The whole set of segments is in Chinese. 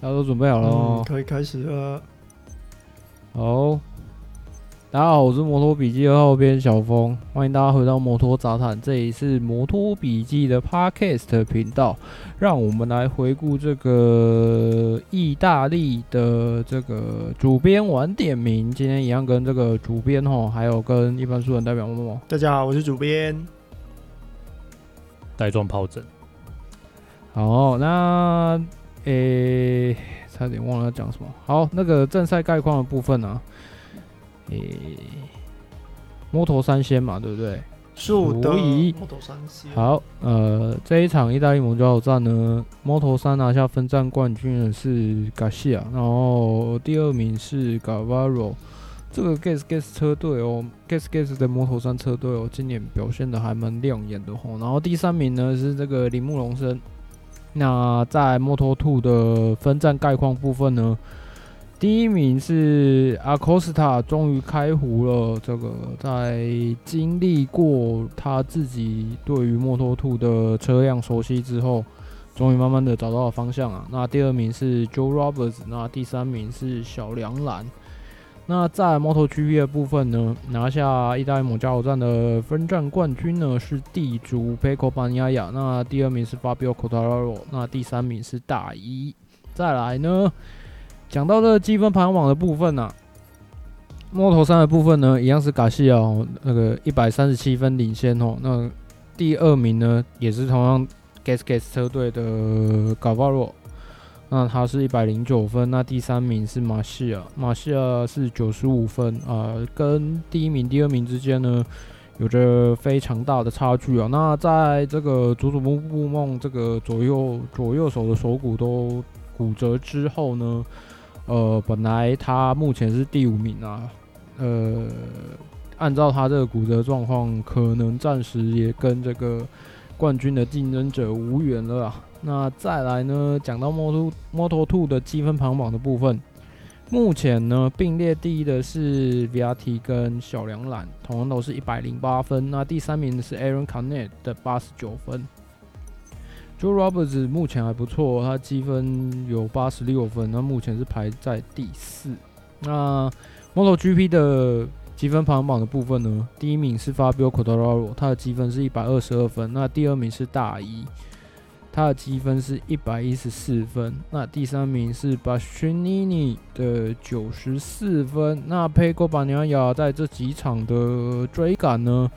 大家都准备好了、嗯，可以开始了。好，大家好，我是摩托笔记二号编小峰，欢迎大家回到摩托杂谈，这里是摩托笔记的 Podcast 频道，让我们来回顾这个意大利的这个主编晚点名。今天一样跟这个主编吼，还有跟一般素人代表默默。大家好，我是主编，带状疱疹。好，那。诶、欸，差点忘了要讲什么。好，那个正赛概况的部分呢、啊？诶、欸，摩托三鲜嘛，对不对？所以摩托三鲜。好，呃，这一场意大利蒙焦油站呢，摩托三拿下分站冠军的是 Garcia，然后第二名是 Garvaro。这个 Gas Gas 车队哦，Gas Gas 的摩托三车队哦，今年表现的还蛮亮眼的吼。然后第三名呢是这个铃木龙生。那在摩托兔的分站概况部分呢，第一名是阿科斯塔，终于开胡了。这个在经历过他自己对于摩托兔的车辆熟悉之后，终于慢慢的找到了方向啊。那第二名是 Joe Roberts，那第三名是小梁兰。那在 MotoGP 的部分呢，拿下意大利某加油站的分站冠军呢是地主 Pecco Bagnaia，那第二名是 Fabio Quartararo，那第三名是大一。再来呢，讲到这个积分排行榜的部分呢、啊，摩托三的部分呢，一样是卡西奥那个一百三十七分领先哦。那第二名呢，也是同样 Gas Gas 车队的 Gavaro。那他是一百零九分，那第三名是马西亚，马西亚是九十五分啊、呃，跟第一名、第二名之间呢，有着非常大的差距啊。那在这个佐佐木步梦这个左右左右手的手骨都骨折之后呢，呃，本来他目前是第五名啊，呃，按照他这个骨折状况，可能暂时也跟这个冠军的竞争者无缘了啊。那再来呢，讲到摩托摩托兔的积分排行榜的部分，目前呢并列第一的是 Viati 跟小梁兰，同样都是一百零八分。那第三名是 Aaron Canet 的八十九分。Joe Roberts 目前还不错，他积分有八十六分，那目前是排在第四。那 MotoGP 的积分排行榜的部分呢，第一名是 Fabio Quartararo，他的积分是一百二十二分。那第二名是大一。他的积分是一百一十四分，那第三名是巴逊尼尼的九十四分。那佩戈巴尼亚在这几场的追赶呢，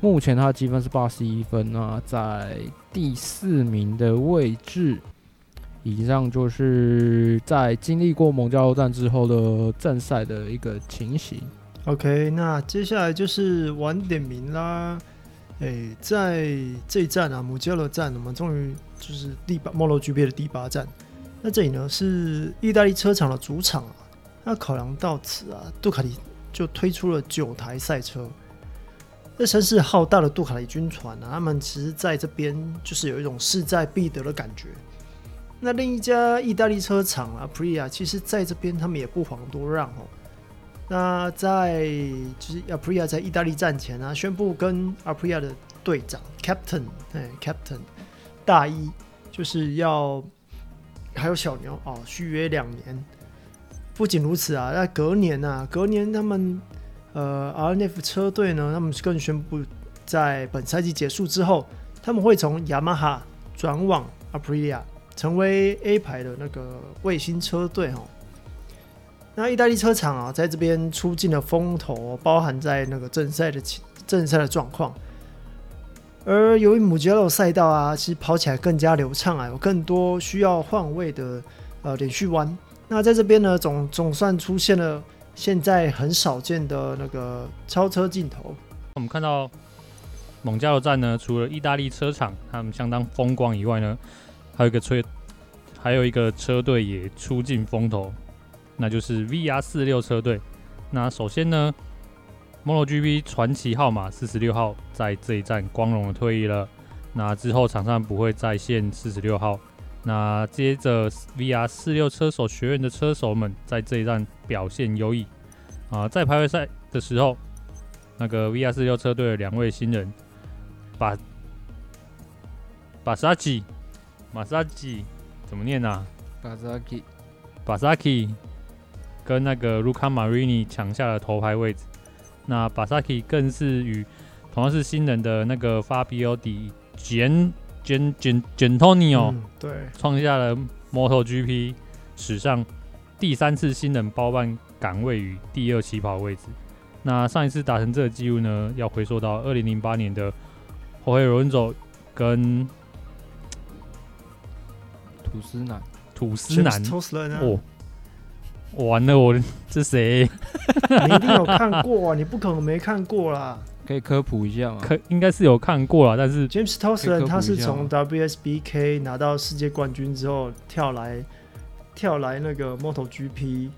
目前他的积分是八十一分，那在第四名的位置。以上就是在经历过蒙焦油站之后的正赛的一个情形。OK，那接下来就是晚点名啦。诶、在这一站啊，姆焦油站，我们终于就是第八 MotoGP 的第八站。那这里呢是意大利车厂的主场啊。那考量到此啊，杜卡迪就推出了九台赛车。这声势浩大的杜卡迪军团啊，他们其实在这边就是有一种势在必得的感觉。那另一家意大利车厂啊，Aprilia，其实在这边他们也不遑多让哦。那在就是 Aprilia 在意大利站前啊，宣布跟 Aprilia 的队长 Captain 哎 Captain 大一就是要还有小牛哦续约两年。不仅如此啊，那隔年啊，隔年他们呃 RNF 车队呢，他们更宣布在本赛季结束之后，他们会从雅马哈转往 Aprilia，成为 A 牌的那个卫星车队哦。那意大利车厂啊，在这边出尽了风头，包含在那个正赛的正赛的状况。而由于姆焦油赛道啊，其实跑起来更加流畅啊，有更多需要换位的呃连续弯。那在这边呢，总总算出现了现在很少见的那个超车镜头。我们看到蒙焦油站呢，除了意大利车厂他们相当风光以外呢，还有一个车，还有一个车队也出尽风头。那就是 VR 四六车队。那首先呢，MotoGP 传奇号码四十六号在这一站光荣的退役了。那之后场上不会再现四十六号。那接着 VR 四六车手学院的车手们在这一站表现优异啊，在排位赛的时候，那个 VR 四六车队的两位新人，把把萨吉马萨吉怎么念啊？巴萨吉。巴萨基跟那个卢卡马瑞尼抢下了头牌位置。那巴萨基更是与同样是新人的那个法比奥迪简简简简托尼奥，对，创下了 MotoGP 史上第三次新人包办岗位与第二起跑位置。那上一次达成这个记录呢，要回溯到二零零八年的霍黑罗伦佐跟吐司男，吐司男哦，完了，我这谁？你一定有看过啊，你不可能没看过啦。可以科普一下吗？可应该是有看过啦，但是 James Toseland 他是从 WSBK 拿到世界冠军之后跳来跳来那个 MotoGP，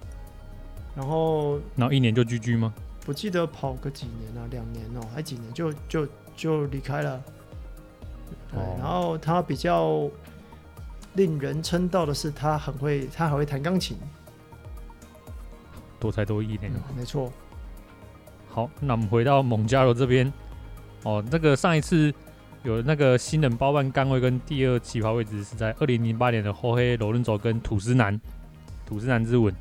然后然后一年就 GG 吗？我记得跑个几年啊，两年哦、喔，还几年就就就离开了。对，哦、然后他比较令人称道的是，他很会，他还会弹钢琴，多才多艺的、嗯。没错。好，那我们回到蒙加罗这边。哦，那个上一次有那个新人包办杆位跟第二起跑位置是在二零零八年的后黑罗伦佐跟土司男，土司男之吻。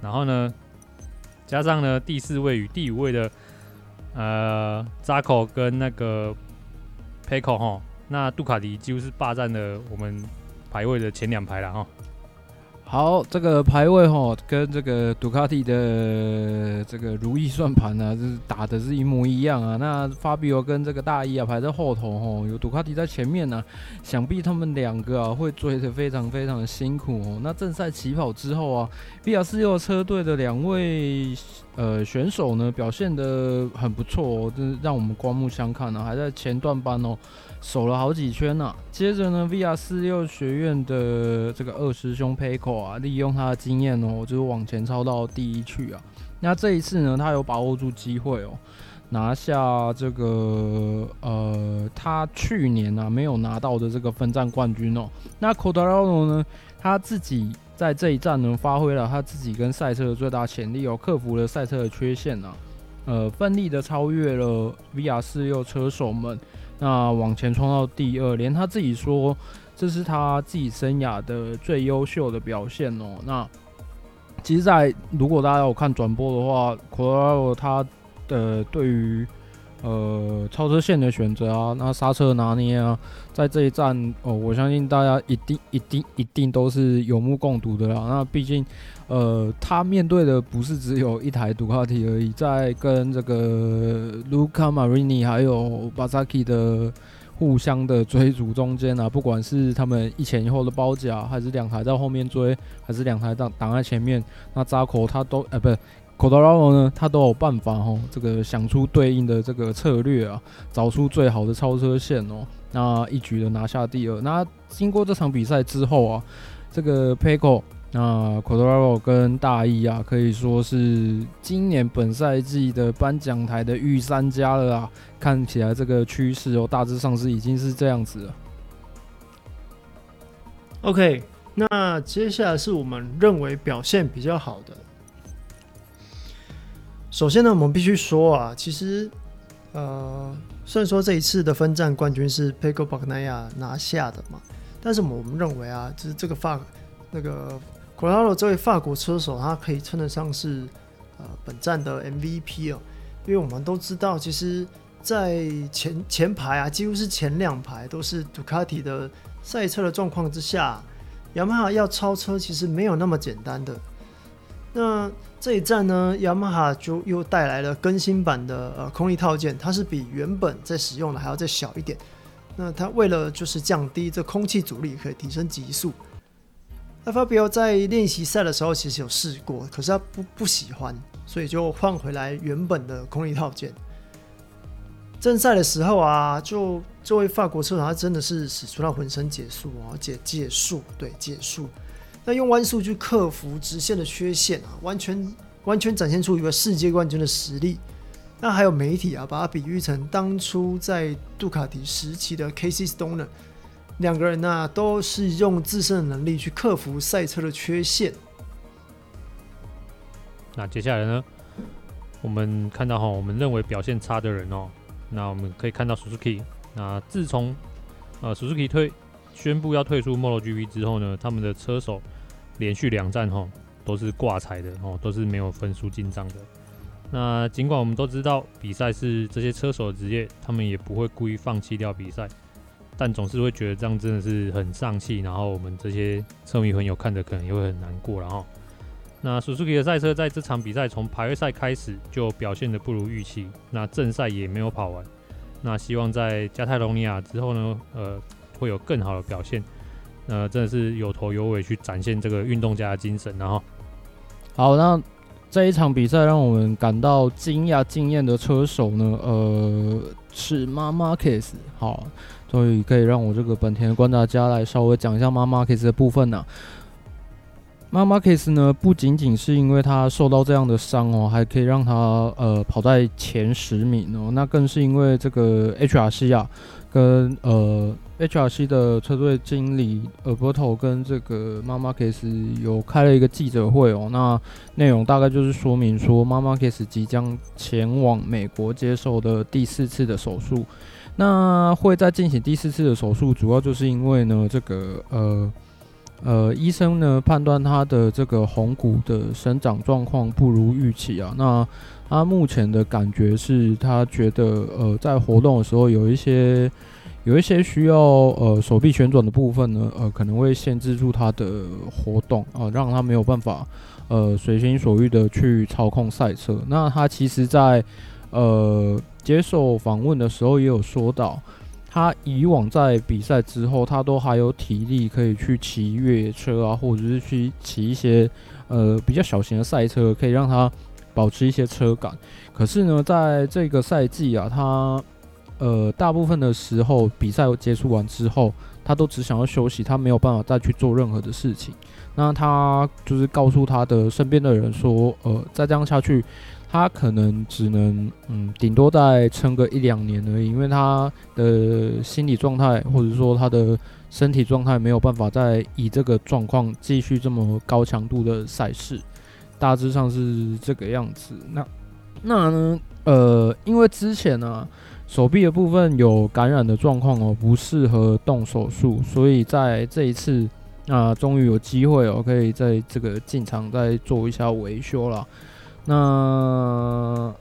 然后呢，加上呢第四位与第五位的呃扎口跟那个佩口哈，那杜卡迪几乎是霸占了我们排位的前两排了哈。好，这个排位哈，跟这个杜卡迪的这个如意算盘啊，就是打的是一模一样啊。那法比欧跟这个大一啊排在后头哈，有杜卡迪在前面呢、想必他们两个啊会追得非常非常的辛苦哦。那正赛起跑之后啊，VR46 车队的两位呃选手呢表现得很不错哦，真是让我们刮目相看呢、还在前段班哦。守了好几圈呐、接着呢，VR 四六学院的这个二师兄 Paco 啊，利用他的经验哦，就是往前超到第一去啊。那这一次呢，他有把握住机会哦，拿下这个呃，他去年啊没有拿到的这个分站冠军哦。那 c o d r a l o 呢，他自己在这一站呢，发挥了他自己跟赛车的最大潜力哦，克服了赛车的缺陷啊，呃，奋力的超越了 VR 四六车手们。那往前冲到第二，连他自己说这是他自己生涯的最优秀的表现哦。那其实，在如果大家有看转播的话，Quartararo 他的对于呃超车线的选择啊，那刹车拿捏啊，在这一站哦，我相信大家一定一定一定都是有目共睹的啦。那毕竟。呃，他面对的不是只有一台杜卡迪而已，在跟这个卢卡马瑞尼还有巴萨基的互相的追逐中间啊，不管是他们一前一后的包夹，还是两台在后面追，还是两台挡挡在前面，那扎口他都呃不是科达拉罗呢，他都有办法哦，这个想出对应的这个策略啊，找出最好的超车线哦，那一举的拿下第二。那经过这场比赛之后啊，这个 Pecco 那 Quartararo 跟大一啊，可以说是今年本赛季的颁奖台的御三家了啊！看起来这个趋势哦，大致上是已经是这样子了。OK，那接下来是我们认为表现比较好的。首先呢，我们必须说啊，其实呃，虽然说这一次的分站冠军是 Pecco Bagnaia 拿下的嘛，但是我们认为啊，就是这个法那个。Quartararo 这位法国车手，他可以称得上是呃本站的 MVP 哦，因为我们都知道，其实，在前前排啊，几乎是前两排都是杜卡迪的赛车的状况之下，雅马哈要超车其实没有那么简单的。那这一站呢，雅马哈就又带来了更新版的呃空力套件，它是比原本在使用的还要再小一点。那它为了就是降低这空气阻力，可以提升极速。法比奥在练习赛的时候其实有试过，可是他不不喜欢，所以就换回来原本的空力套件。正赛的时候啊，就这位法国车手他真的是使出了浑身解数啊，解解数，对解数，那用弯速去克服直线的缺陷啊，完全完全展现出一个世界冠军的实力。那还有媒体啊，把它比喻成当初在杜卡迪时期的 Casey Stoner。两个人呢、都是用自身的能力去克服赛车的缺陷。那接下来呢，我们看到哈，我们认为表现差的人哦，那我们可以看到 Suzuki。那自从呃 Suzuki 退宣布要退出 MotoGP 之后呢，他们的车手连续两战吼都是挂彩的哦，都是没有分数进账的。那尽管我们都知道比赛是这些车手的职业，他们也不会故意放弃掉比赛，但总是会觉得这样真的是很丧气。然后我们这些车迷朋友看着可能也会很难过。然后，那 Suzuki 的赛车在这场比赛从排位赛开始就表现得不如预期，那正赛也没有跑完。那希望在加泰隆尼亚之后呢，呃，会有更好的表现。呃，真的是有头有尾去展现这个运动家的精神。然后，好，那。这一场比赛让我们感到惊讶、惊艳的车手呢，呃，是妈妈 case，。好，终于可以让我这个本田的观察家来稍微讲一下妈妈 case 的部分呢。妈妈 case 呢，不仅仅是因为他受到这样的伤哦，还可以让他呃跑在前十名哦，那更是因为这个 HRC 啊，跟呃。HRC 的车队经理呃波头跟这个 Mamakes 有开了一个记者会哦，那内容大概就是说明说 Mamakes 即将前往美国接受的第四次的手术。那会在进行第四次的手术，主要就是因为呢，这个呃呃医生呢判断他的这个红骨的生长状况不如预期啊。那他目前的感觉是他觉得呃在活动的时候有一些。有一些需要呃手臂旋转的部分呢，呃可能会限制住他的活动啊、让他没有办法呃随心所欲的去操控赛车。那他其实在呃接受访问的时候也有说到，他以往在比赛之后，他都还有体力可以去骑越野车啊，或者是去骑一些呃比较小型的赛车，可以让他保持一些车感。可是呢，在这个赛季啊，他呃，大部分的时候，比赛结束完之后，他都只想要休息，他没有办法再去做任何的事情。那他就是告诉他的身边的人说，呃，再这样下去，他可能只能，嗯，顶多再撑个一两年而已，因为他的心理状态或者说他的身体状态没有办法再以这个状况继续这么高强度的赛事，大致上是这个样子。那那呢，呃，因为之前呢、手臂的部分有感染的状况哦，不适合动手术，所以在这一次啊，终于有机会哦，可以在这个进场再做一下维修了。那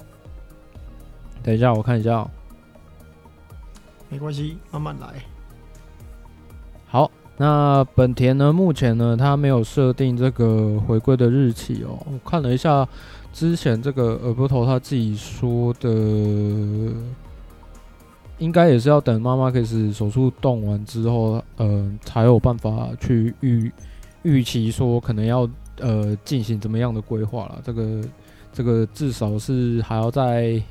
等一下，我看一下，没关系，慢慢来。好，那本田呢，目前呢，它没有设定这个回归的日期哦。我看了一下之前这个耳朵头他自己说的。应该也是要等妈妈开始手术动完之后，呃，才有办法去预预期说可能要呃进行怎么样的规划了。这个这个至少是还要再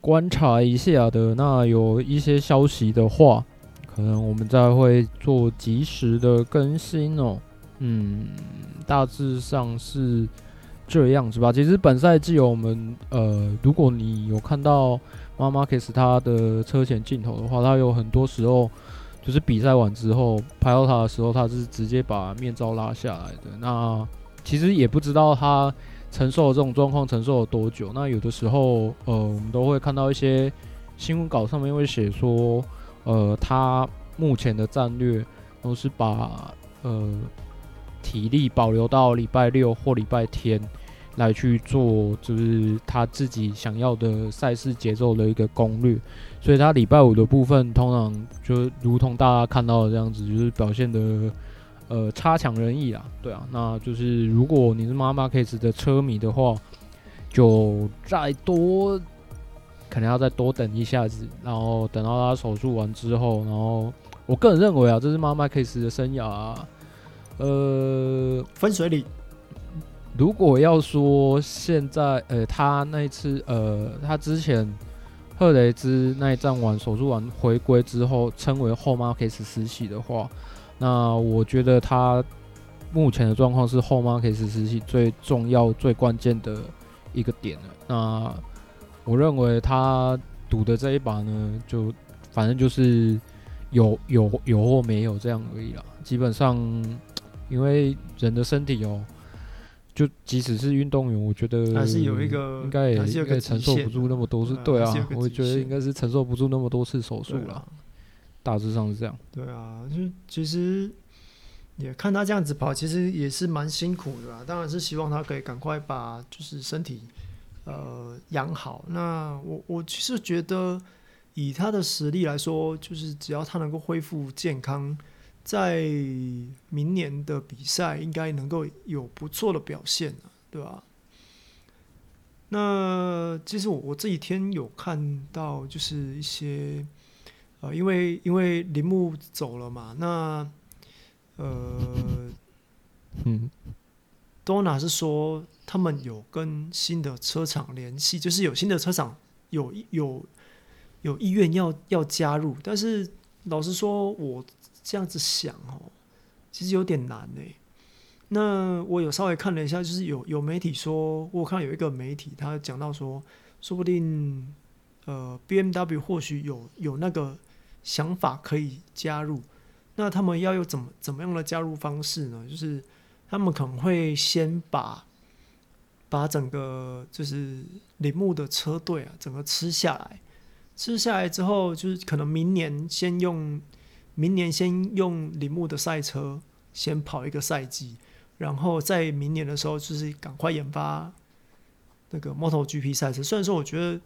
观察一下的。那有一些消息的话，可能我们再会做及时的更新哦。嗯，大致上是这样子吧。其实本赛季我们呃，如果你有看到。妈妈 Kiss 他的车前镜头的话，他有很多时候就是比赛完之后拍到他的时候，他是直接把面罩拉下来的。那其实也不知道他承受这种状况承受了多久。那有的时候，呃，我们都会看到一些新闻稿上面会写说，呃，他目前的战略都是把呃体力保留到礼拜六或礼拜天。来去做，就是他自己想要的赛事节奏的一个攻略，所以他礼拜五的部分通常就如同大家看到的这样子，就是表现的呃差强人意啦，对啊，那就是如果你是 Marc Marquez 的车迷的话，就再多可能要再多等一下子，然后等到他手术完之后，然后我个人认为啊，这是 Marc Marquez 的生涯，呃，分水岭。如果要说现在，呃，他那一次，呃，他之前赫雷兹那一战完手术完回归之后，称为后妈 K 十时期的话，那我觉得他目前的状况是后妈 K 十时期最重要、最关键的一个点了。那我认为他赌的这一把呢，就反正就是有有有或没有这样而已啦。基本上，因为人的身体哦。就即使是运动员，我觉得还是有一个，应该也承受不住那么多次。对啊，我觉得应该是承受不住那么多次手术了。大致上是这样。对啊，就其实，也看他这样子跑，其实也是蛮辛苦的啦。当然是希望他可以赶快把就是身体呃养好。那我我其实觉得以他的实力来说，就是只要他能够恢复健康，在明年的比赛应该能够有不错的表现，对吧？那其实我我这几天有看到，就是一些呃，因为因为铃木走了嘛，那。呃，嗯，Dorna 是说他们有跟新的车厂联系，就是有新的车厂有有有意愿要要加入，但是老实说，我这样子想哦，其实有点难呢。那我有稍微看了一下，就是有有媒体说，我看有一个媒体他讲到说，说不定呃 BMW 或许有有那个想法可以加入。那他们要有怎么怎么样的加入方式呢？就是他们可能会先把把整个就是铃木的车队啊，整个吃下来，吃下来之后，就是可能明年先用明年先用铃木的赛车先跑一个赛季，然后在明年的时候就是赶快研发那个 MotoGP 赛车。虽然说我觉得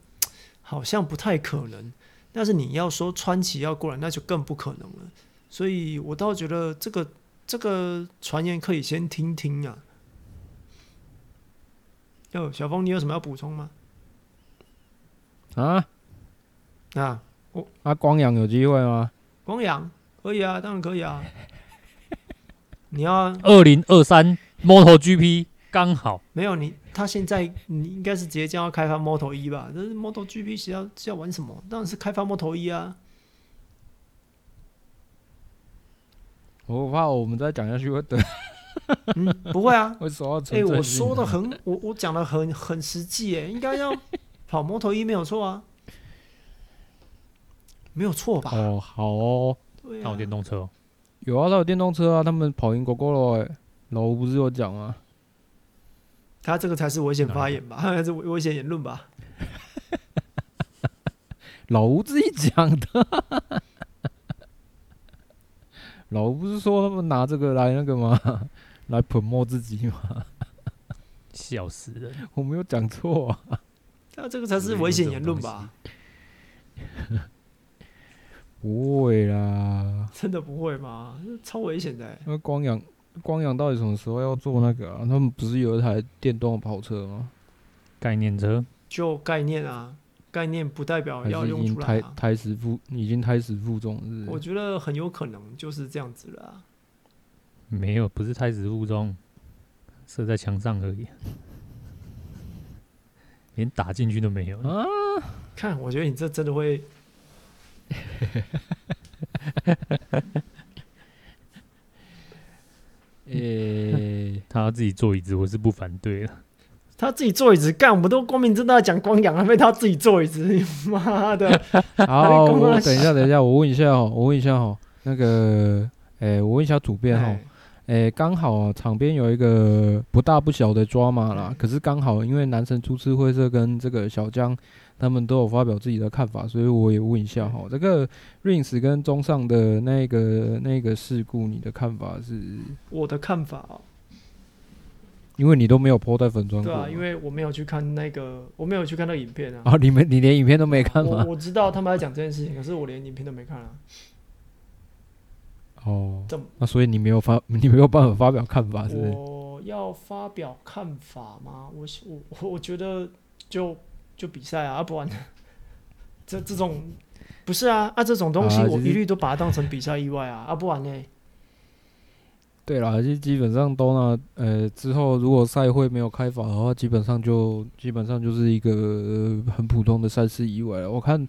好像不太可能，但是你要说川崎要过来，那就更不可能了。所以我倒觉得这个这个传言可以先听听啊。哟，小峰，你有什么要补充吗？啊？啊？我啊，光阳有机会吗？光阳可以啊，当然可以啊。你要二零二三 MotoGP 刚好没有你，他现在你应该是直接将要开发 Moto 一吧？这是 MotoGP 是要是要玩什么？当然是开发 Moto 一啊。我怕我们再讲下去会等，嗯，不会啊，会说到哎，我说的很，我我讲的很很实际，哎，应该要跑 Moto 一没有错啊，没有错吧？哦，好哦，对啊，他有电动车，有啊，他有电动车啊，他们跑赢 Gogoro 哎，老吴不是有讲吗，他这个才是危险发言吧？还 是危危险言论吧？老吴自己讲的。老吴不是说他们拿这个来那个吗？来 promote 自己吗？笑死人！我没有讲错啊。他这个才是危险言论吧？不会啦，真的不会吗？超危险的。那光阳，光阳到底什么时候要做那个啊？他们不是有一台电动跑车吗？概念车？就概念啊。概念不代表要用出来啊！胎死腹已经胎死腹中是，是？我觉得很有可能就是这样子了啊。没有，不是胎死腹中，射在墙上而已，连打进去都没有啊！看，我觉得你这真的会，欸，他要自己坐椅子，我是不反对的。他自己坐椅子干，我们都光明正大讲光阳，还被他自己坐椅子，妈的！好，我等一下，等一下，我问一下哦，我问一下哦，那个，哎、欸，我问一下主编哈，哎、欸，刚好啊，场边有一个不大不小的抓马啦，可是刚好因为男神初次会社跟这个小江他们都有发表自己的看法，所以我也问一下哈，这个 Rings 跟中上的那个那个事故，你的看法是？我的看法哦。因为你都没有 po 在粉砖，对啊，因为我没有去看那个，我没有去看那个影片啊。啊，你们你连影片都没看吗？我我知道他们在讲这件事情，可是我连影片都没看啊。哦，那所以你没有发，你没有办法发表看法，是？我要发表看法吗？我我我觉得就就比赛啊，不然 这这种不是啊啊这种东西我一律都把它当成比赛意外啊啊不然呢？对啦，就基本上都那呃之后，如果赛会没有开法的话，基本上就基本上就是一个很普通的赛事意外了。我看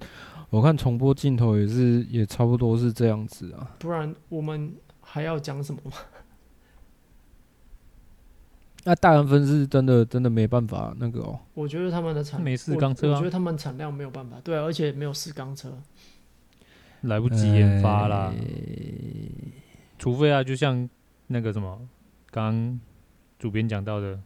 我看重播镜头也是也差不多是这样子啊。不然我们还要讲什么吗？那大人分是真的真的没办法那个哦。我觉得他们的产没四缸车，啊，我觉得他们产量没有办法，对，啊，而且没有四缸车，来不及研发啦。欸、除非啊，就像。那个什么，刚刚主编讲到的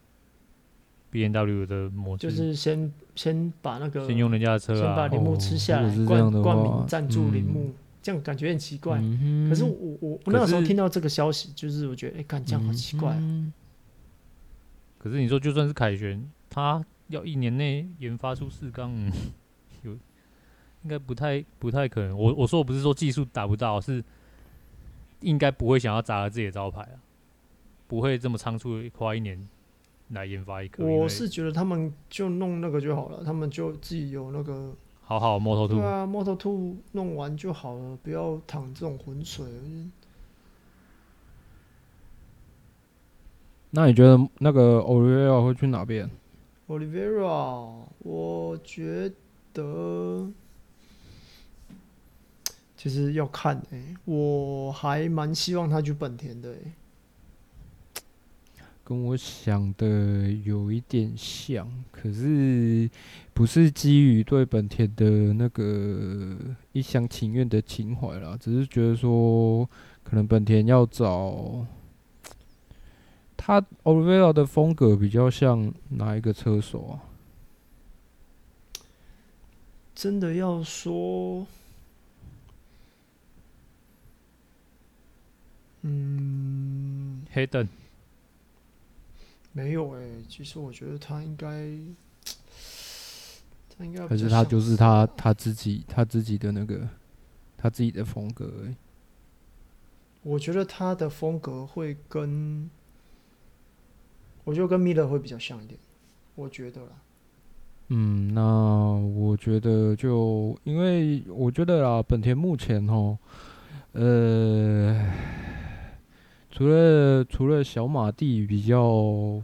B N W 的模式，就是先先把那个先用人家的车啊，先把铃木吃下来，哦、冠冠名赞助铃木，这样感觉很奇怪。嗯、可是我我我那个时候听到这个消息，就是我觉得哎，干、欸、这样好奇怪、啊嗯。可是你说就算是凯旋，他要一年内研发出四缸、嗯，有应该不太不太可能。我我说我不是说技术达不到，是应该不会想要砸了自己的招牌啊，不会这么仓促花一年来研发一颗。我是觉得他们就弄那个就好了，他们就自己有那个。好好，Moto2。对啊，Moto2 弄完就好了，不要淌这种浑水。那你觉得那个 Oliveira 会去哪边？Oliveira，我觉得其实要看诶、欸，我还蛮希望他去本田的诶、欸。跟我想的有一点像，可是不是基于对本田的那个一厢情愿的情怀啦，只是觉得说可能本田要找他 Oliveira 的风格比较像哪一个车手啊？真的要说，嗯，黑灯。没有哎、欸，其实我觉得他应该，他应该，可是他就是他他自己他自己的那个他自己的风格而已。我觉得他的风格会跟，我觉得跟米勒会比较像一点，我觉得啦。嗯，那我觉得就因为我觉得啦，本田目前哦，呃。除了除了小马蒂比较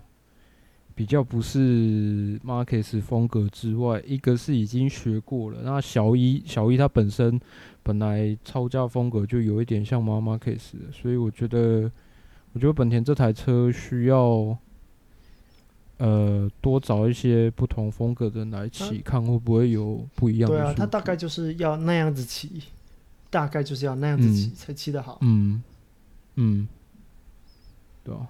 比较不是马克斯风格之外，一个是已经学过了。那小一小一他本身本来操驾风格就有一点像马马克斯，所以我觉得我觉得本田这台车需要呃多找一些不同风格的人来骑，啊、看会不会有不一样的。对啊，他大概就是要那样子骑，大概就是要那样子骑、嗯、才骑得好。嗯嗯。对啊，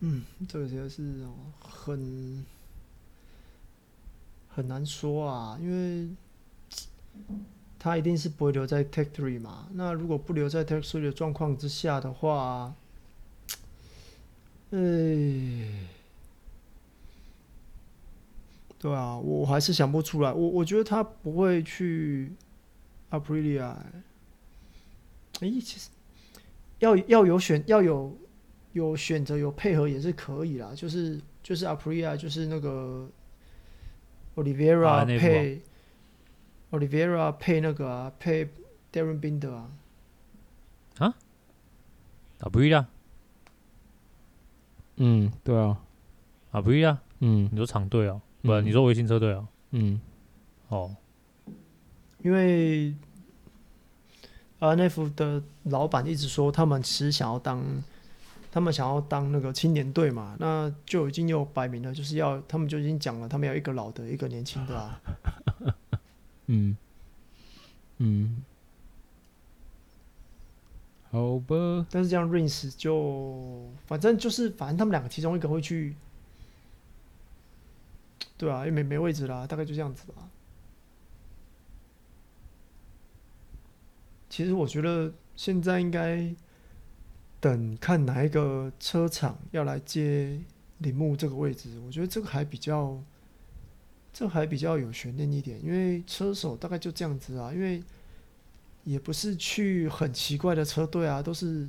嗯，这个就是很很难说啊，因为他一定是不会留在 Tech Three 嘛。那如果不留在 Tech Three 的状况之下的话，哎，对啊，我还是想不出来。我我觉得他不会去 Aprilia，哎，其实。要要有选要有有选择有配合也是可以啦，就是就是 Aprilia 就是那个 Oliveira 配 Oliveira 配那个啊配 Darrell Binder 啊啊 Aprilia 嗯对啊。Aprilia 嗯。你说厂队啊不然你说维新车队啊嗯。哦。因为。RNF 的老板一直说，他们其实想要当，他们想要当那个青年队嘛，那就已经有摆明了，就是要他们就已经讲了，他们要一个老的，一个年轻的啊。嗯。嗯，好吧。但是这样 Rins 就反正就是反正他们两个其中一个会去，对啊，因为没没位置啦，大概就这样子吧。其实我觉得现在应该等看哪一个车厂要来接铃木这个位置，我觉得这个还比较，这还比较有悬念一点，因为车手大概就这样子啊，因为也不是去很奇怪的车队啊，都是，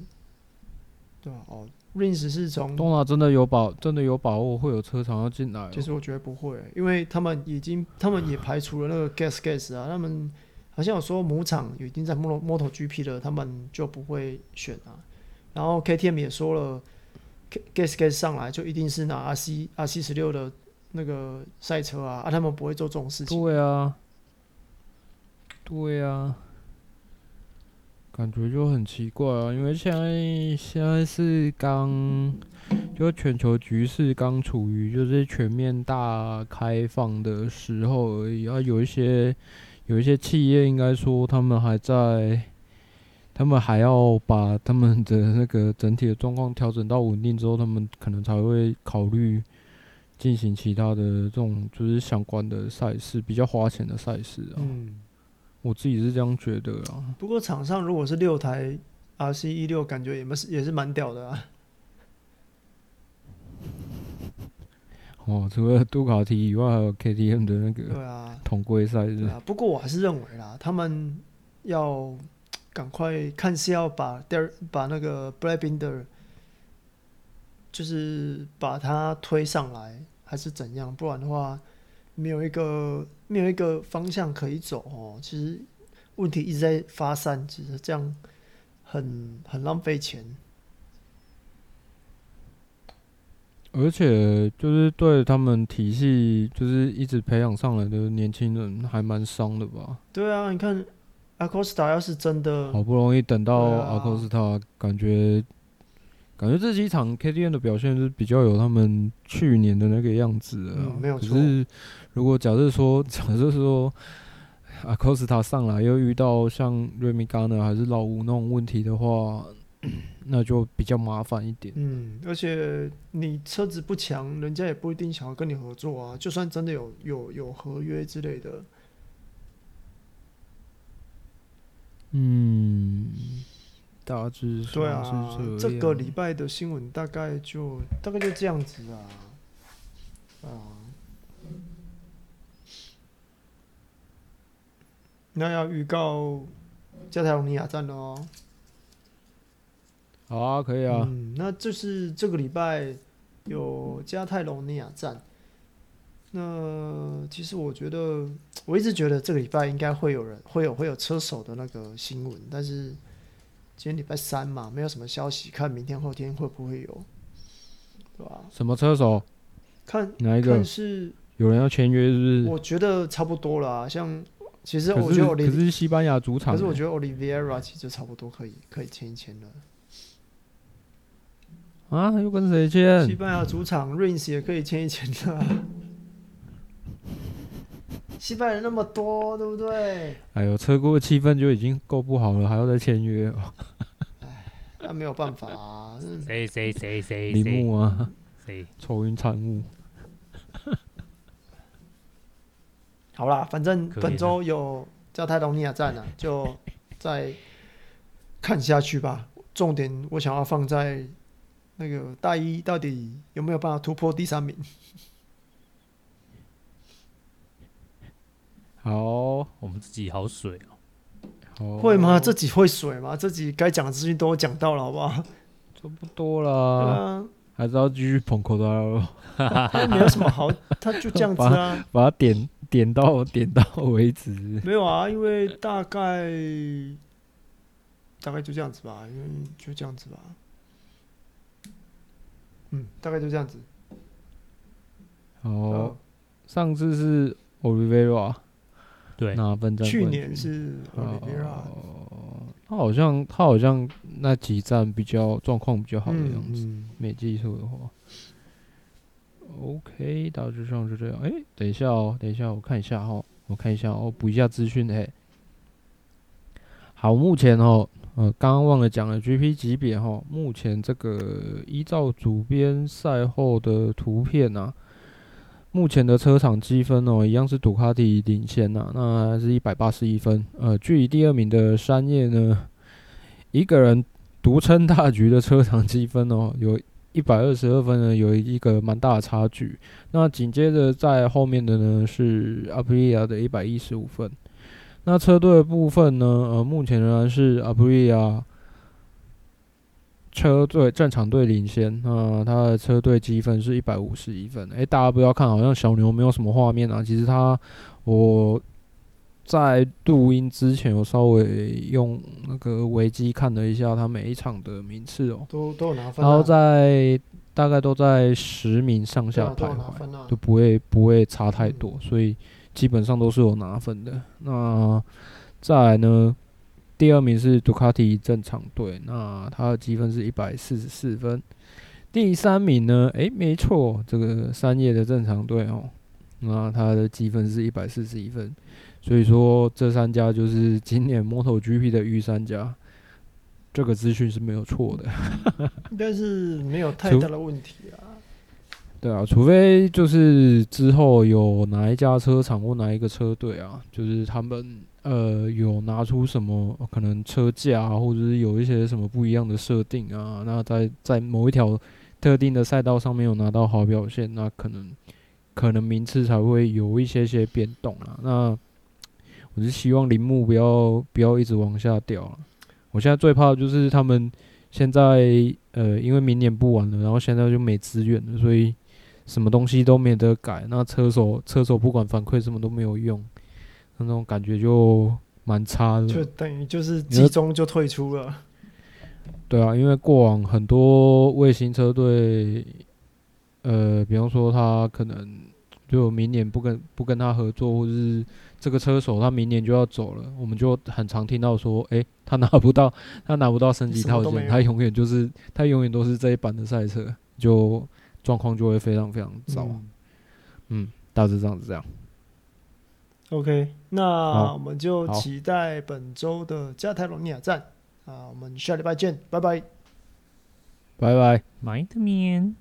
对吧？哦，Rins 是从东纳真的有保真的有把握会有车厂要进来？其实我觉得不会，因为他们已经他们也排除了那个 Gas Gas 啊，他们。好像有说母厂已经在 Moto MotoGP 了，他们就不会选啊。然后 KTM 也说了，Gas Gas 上来就一定是拿 RC RC 十六的那个赛车啊，啊，他们不会做这种事情。对啊，对啊，感觉就很奇怪啊，因为现在现在是刚，就全球局势刚处于就是全面大开放的时候而已啊，有一些。有一些企业应该说，他们还在，他们还要把他们的那个整体的状况调整到稳定之后，他们可能才会考虑进行其他的这种就是相关的赛事，比较花钱的赛事啊。我自己是这样觉得啊。不过场上如果是六台 RC 一六，感觉也是也是蛮屌的啊。哦，除了杜卡迪以外，还有 KTM 的那个对啊统规赛是。对啊，不过我还是认为啦，他们要赶快看是要把 Der 把那个 Brad Binder 就是把它推上来，还是怎样？不然的话，没有一个没有一个方向可以走哦。其实问题一直在发散，其实这样很很浪费钱。而且就是对他们体系，就是一直培养上来的年轻人，还蛮伤的吧？对啊，你看阿科斯塔要是真的好不容易等到阿科斯塔，感觉感觉这几场 KTM 的表现是比较有他们去年的那个样子的。嗯，没有错。可是如果假设说，假设说阿 c o s t a 上来又遇到像瑞米加呢，还是老吴那种问题的话。那就比较麻烦一点。嗯，而且你车子不强，人家也不一定想要跟你合作啊。就算真的有有有合约之类的，嗯，大致是对啊。这这个礼拜的新闻大概就大概就这样子啊。啊，那要预告加泰罗尼亚站了哦。好啊，可以啊。嗯，那就是这个礼拜有加泰隆尼亚站。那其实我觉得，我一直觉得这个礼拜应该会有人，会有会有车手的那个新闻。但是今天礼拜三嘛，没有什么消息，看明天后天会不会有，对吧？什么车手？看哪一个？是有人要签约，是不是？我觉得差不多了啊。像其实我觉得可是西班牙主场，可是我觉得 Oliveira 其实就差不多可以可以签一签了。啊，又跟谁签？西班牙主场 Rins 也可以签一签的。西班牙人那么多，对不对？哎呦，车库的气氛就已经够不好了，还要再签约？哎，那没有办法啊。谁谁谁谁？铃木啊？谁？愁云惨雾。好啦，反正本周有加泰隆尼亚站啊，就再看下去吧。重点我想要放在。那个大一到底有没有办法突破第三名？好，我们自己好水哦。会吗？这集会水吗？自己该讲的资讯都讲到了，好不好？差不多了。对啊。还是要继续捧口袋喽。他没有什么好，他就这样子啊。把它点点到点到为止。没有啊，因为大概大概就这样子吧，因为就这样子吧。嗯，大概就这样子。哦，上次是 Oliveira，对，那分站。去年是哦，他好像他好像那几站比较状况比较好的样子，嗯嗯、没记错的话。OK，大致上是这样。哎、欸，等一下哦，等一下，我看一下哈，我看一下哦，补一下资讯哎。好，目前哦。呃，刚刚忘了讲了 GP 级别哈，目前这个依照主编赛后的图片啊，目前的车场积分哦，一样是杜卡迪领先呐、啊，那是一百八十一分。呃，距离第二名的山叶呢，一个人独撑大局的车场积分哦，有一百二十二分呢，有一个蛮大的差距。那紧接着在后面的呢是阿普利亚的一百一十五分。那车队部分呢？呃，目前仍然是阿普利亚车队战场队领先。那他的车队积分是一百五十一分。诶、欸，大家不要看，好像小牛没有什么画面啊。其实他，我在录音之前，有稍微用那个维基看了一下他每一场的名次哦，都都有拿分、啊。然后在大概都在十名上下徘徊，都，不会不会差太多，嗯、所以。基本上都是有拿分的。那再来呢？第二名是杜卡迪正常队，那他的积分是一百四十四分。第三名呢？诶、欸，没错，这个三叶的正常队哦，那他的积分是一百四十一分。所以说，这三家就是今年 MotoGP 的预三家，这个资讯是没有错的。应该是没有太大的问题啊。对啊，除非就是之后有哪一家车厂或哪一个车队啊，就是他们呃有拿出什么可能车架啊，或者是有一些什么不一样的设定啊，那在在某一条特定的赛道上面有拿到好表现，那可能可能名次才会有一些些变动啊。那我是希望铃木不要不要一直往下掉了。我现在最怕的就是他们现在呃，因为明年不玩了，然后现在就没资源了，所以。什么东西都没得改，那车手车手不管反馈什么都没有用，那种感觉就蛮差的。就等于就是集中就退出了。对啊，因为过往很多卫星车队，呃，比方说他可能就明年不跟不跟他合作，或者是这个车手他明年就要走了，我们就很常听到说，哎、欸，他拿不到他拿不到升级套件，他永远就是他永远都是这一版的赛车就。状况就会非常非常糟，嗯，嗯，大致上是这样。OK，那我们就期待本周的加泰罗尼亚站啊，我们下礼拜见，拜拜，拜拜，买的面。